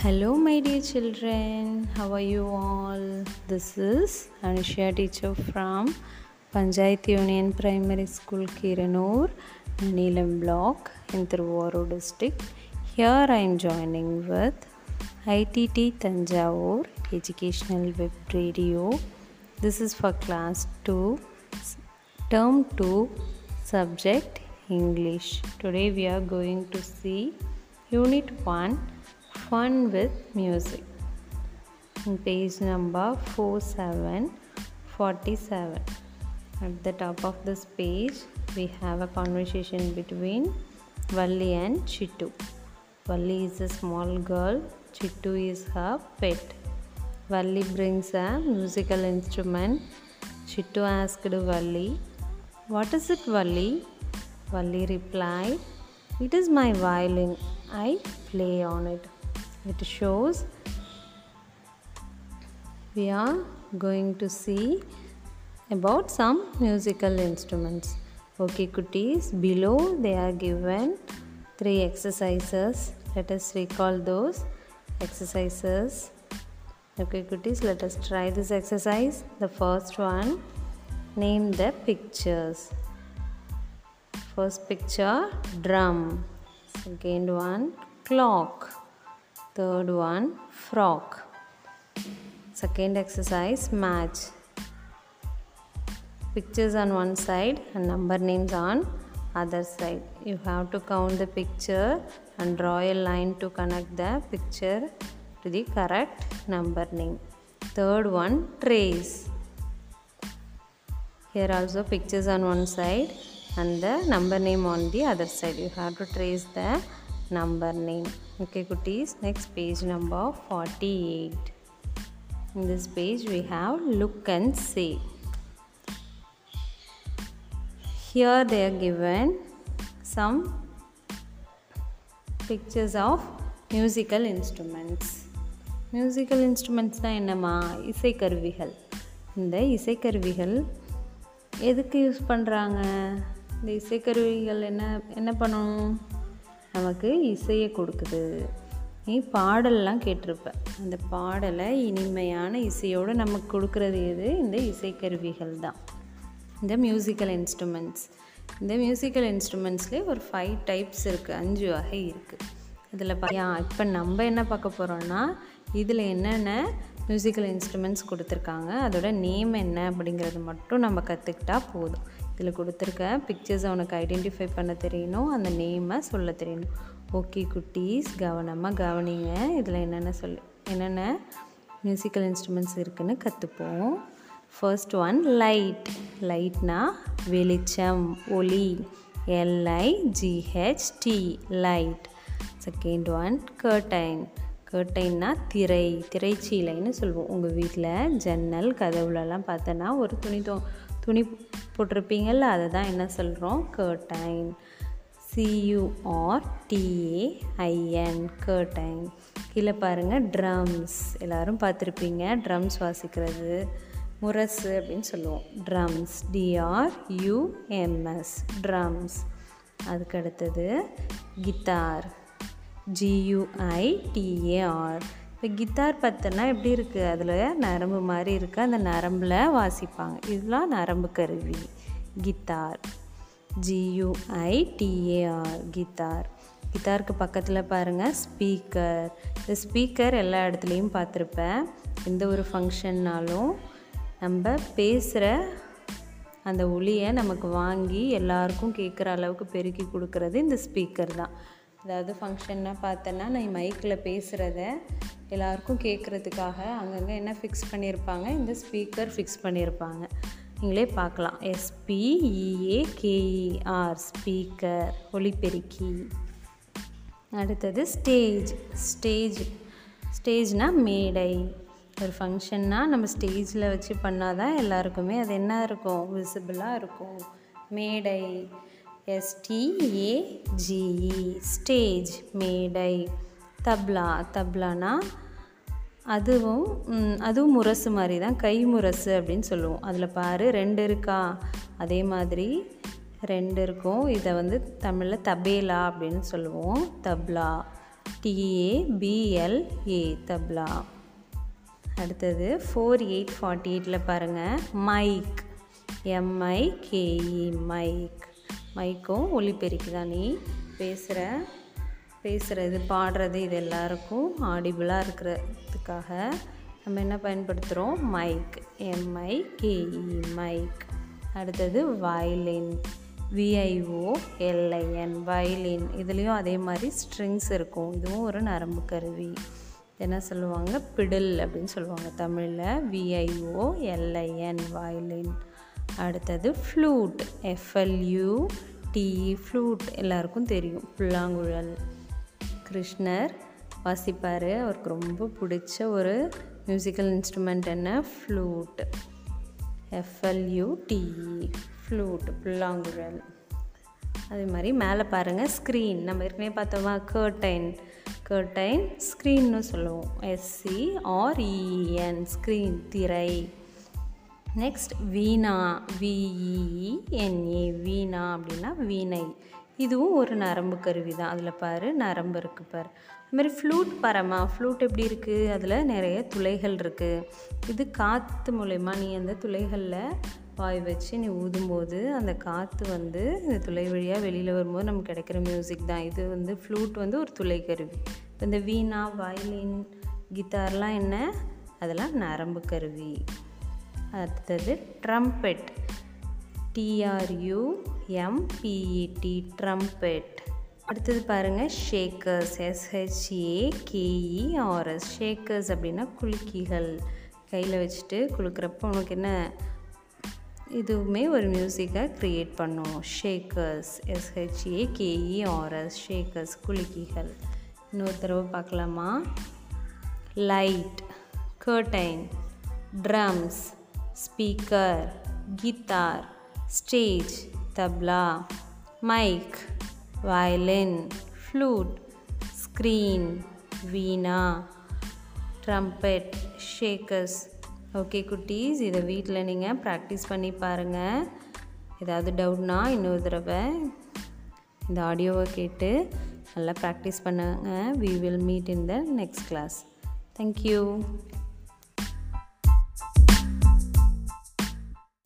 Hello, my dear children. How are you all? This is Anisha, teacher from Panchayat Union Primary School, Kiranur, Neelam Block in Thiruvaru district. Here I am joining with ITT Tanjavur Educational Web Radio. This is for class 2, term 2, subject English. Today we are going to see unit 1 fun with music. In page number 4747 at the top of this page we have a conversation between Valli and Chittu. Valli is a small girl Chittu is her pet. Valli brings a musical instrument. Chittu asked Valli what is it Valli? Valli replied it is my violin. I play on it it shows we are going to see about some musical instruments. Okay cuties below they are given three exercises. Let us recall those exercises. Okay cuties let us try this exercise. The first one name the pictures. First picture drum. Second one clock third one frog. Second exercise match. Pictures on one side and number names on other side. You have to count the picture and draw a line to connect the picture to the correct number name. Third one trace here also pictures on one side and the number name on the other side. You have to trace the number name okay cuties next page number 48 in this page we have look and say here they are given some pictures of musical instruments musical instruments தான் என்னம்மா இசைக்கருவிகள் இந்த இசைக்கருவிகள் எதுக்கு use பண்ணுறாங்க இந்த இசைக்கருவிகள் என்ன என்ன பண்ணணும் நமக்கு இசையை கொடுக்குது. நீ பாடல்லாம் கேட்டிருப்ப. அந்த பாடலை இனிமையான இசையோடு நமக்கு கொடுக்குறது எது? இந்த இசைக்கருவிகள் தான். இந்த மியூசிக்கல் இன்ஸ்ட்ருமெண்ட்ஸ் இந்த மியூசிக்கல் இன்ஸ்ட்ருமெண்ட்ஸ்லேயே ஒரு ஃபைவ் டைப்ஸ் இருக்குது அஞ்சு வகை இருக்குது இதில் பையா இப்போ நம்ம என்ன பார்க்க போகிறோன்னா இதில் என்னென்ன மியூசிக்கல் இன்ஸ்ட்ருமெண்ட்ஸ் கொடுத்துருக்காங்க அதோட நேம் என்ன அப்படிங்கிறது மட்டும் நம்ம கற்றுக்கிட்டா போதும். இதில் கொடுத்துருக்க. பிக்சர்ஸ் அவனுக்கு ஐடென்டிஃபை பண்ண தெரியணும். அந்த நேமை சொல்ல தெரியணும். ஓகே குட்டீஸ். கவனமாக கவனிங்க. இதில் என்னென்ன சொல் என்னென்ன மியூசிக்கல் இன்ஸ்ட்ருமெண்ட்ஸ் இருக்குதுன்னு கற்றுப்போம் ஃபர்ஸ்ட் ஒன் லைட் லைட்னா வெளிச்சம் ஒளி. L I G H T light second one curtain கர்டைன்னா திரை. திரைச்சீலைன்னு சொல்லுவோம். உங்கள் வீட்டில் ஜன்னல் கதவுலலாம் பார்த்தோன்னா ஒரு துணி தோ துணி போட்டிருப்பீங்கள்ல அதை தான் என்ன சொல்கிறோம் கர்டைன் சியூஆர்டிஏஐஎன் கர்டைன் கீழே பாருங்கள் ட்ரம்ஸ் எல்லோரும் பார்த்துருப்பீங்க ட்ரம்ஸ் வாசிக்கிறது. முரசு அப்படின்னு சொல்லுவோம். ட்ரம்ஸ் டிஆர் யூஎம்எஸ் ட்ரம்ஸ் அதுக்கு அடுத்தது கிட்டார் ஜியூஐடிஏஆர் இப்போ கித்தார் பார்த்தோன்னா எப்படி இருக்குது அதில் நரம்பு மாதிரி இருக்குது அந்த நரம்பில் வாசிப்பாங்க. இதெல்லாம் நரம்பு கருவி. கித்தார். ஜியூஐடிஏஆர் கித்தார். கித்தாருக்கு பக்கத்தில் பாருங்கள் ஸ்பீக்கர். இந்த ஸ்பீக்கர் எல்லா இடத்துலையும் பார்த்துருப்பேன். எந்த ஒரு ஃபங்க்ஷன்னாலும் நம்ம பேசுகிற அந்த ஒளியை நமக்கு வாங்கி எல்லாருக்கும் கேட்குற அளவுக்கு பெருக்கி கொடுக்குறது இந்த ஸ்பீக்கர் தான். அதாவது ஃபங்க்ஷன்னா பார்த்தேன்னா நான் மைக்கில் பேசுகிறத எல்லாருக்கும் கேட்குறதுக்காக அங்கங்கே என்ன ஃபிக்ஸ் பண்ணியிருப்பாங்க இந்த ஸ்பீக்கர் ஃபிக்ஸ் பண்ணியிருப்பாங்க நீங்களே பார்க்கலாம். எஸ்பிஇஏ கேஇஆர் ஸ்பீக்கர் ஒளிபெருக்கி அடுத்தது ஸ்டேஜ் ஸ்டேஜ் ஸ்டேஜ்னால் மேடை. ஒரு ஃபங்க்ஷன்னால் நம்ம ஸ்டேஜில் வச்சு பண்ணால் தான் எல்லாருக்குமே அது என்ன இருக்கும்? விசிபிளாக இருக்கும். மேடை. எஸ்டிஏஜிஇ ஸ்டேஜ் மேடை. தப்லா தப்லானா? அதுவும் அதுவும் முரசு மாதிரி தான் கை முரசு அப்படின்னு சொல்லுவோம். அதில் பாரு ரெண்டு இருக்கா? அதே மாதிரி ரெண்டு இருக்கும். இதை வந்து தமிழில் தபேலா அப்படின்னு சொல்லுவோம். தப்லா. டிஏபிஎல்ஏ தப்லா. அடுத்தது ஃபோர் எயிட் ஃபார்ட்டி எயிட்டில் பாருங்கள் mike M I K E mike மைக்கும் ஒலிபெருக்கி தான் நீ பேசுகிற பேசுகிறது பாடுறது இது எல்லாருக்கும் ஆடிபிளாக இருக்கிறதுக்காக நம்ம என்ன பயன்படுத்துகிறோம் mike M I K E mike அடுத்தது violin V I O L I N violin இதுலேயும் அதே மாதிரி ஸ்ட்ரிங்ஸ் இருக்கும். இதுவும் ஒரு நரம்பு கருவி. என்ன சொல்லுவாங்க? பிடில் அப்படின்னு சொல்லுவாங்க தமிழில். V I O L I N violin அடுத்தது flute F L U T flute எல்லாருக்கும் தெரியும். புல்லாங்குழல். கிருஷ்ணர் வாசிப்பார். அவருக்கு ரொம்ப பிடிச்ச ஒரு மியூசிக்கல் இன்ஸ்ட்ருமெண்ட் என்ன? Flute F L U T E flute புல்லாங்குழல். அதே மாதிரி மேலே பாருங்கள் ஸ்க்ரீன் நம்ம ஏற்கனவே பார்த்தோமா? கர்டைன் கர்டைன் ஸ்க்ரீன்னு சொல்லுவோம். S C R E N screen திரை. Next veena. V E N A veena அப்படின்னா வீணை. இதுவும் ஒரு நரம்பு கருவி தான். அதில் பாரு நரம்பு இருக்குது பாரு. அதுமாதிரி ஃப்ளூட் பரமா ஃப்ளூட் எப்படி இருக்குது அதில் நிறைய துளைகள் இருக்குது இது காற்று மூலயமா நீ அந்த துளைகளில் வாய் வச்சு நீ ஊதும்போது அந்த காற்று வந்து இந்த துளை வழியாக வெளியில் வரும்போது நமக்கு கிடைக்கிற மியூசிக் தான். இது வந்து ஃப்ளூட் வந்து ஒரு துளை கருவி. இந்த வீணா வயலின் கிட்டார்லாம் என்ன? அதெல்லாம் நரம்பு கருவி. அடுத்தது ட்ரம்பெட் டிஆர்யூஎம்பிஇடி ட்ரம்பெட் அடுத்தது பாருங்கள் ஷேக்கர்ஸ் எஸ்ஹெச்ஏ கேஇஆர்எஸ் ஷேக்கர்ஸ் அப்படின்னா குலுக்கிகள். கையில் வச்சுட்டு குலுக்கிறப்ப உனக்கு என்ன இதுவுமே ஒரு மியூசிக்கை க்ரியேட் பண்ணும். Shakers S H A K E R S shakers குலுக்கிகள். இன்னொரு தடவை பார்க்கலாமா? Light curtain drums speaker guitar stage tabla mike violin flute screen veena trumpet shakers. Okay குட்டீஸ் இதை வீட்டில் நீங்கள் ப்ராக்டிஸ் பண்ணி பாருங்கள் ஏதாவது டவுட்னா இன்னொரு தடவை இந்த ஆடியோவை கேட்டு நல்லா ப்ராக்டிஸ் பண்ணுங்க. We will meet in the next class thank you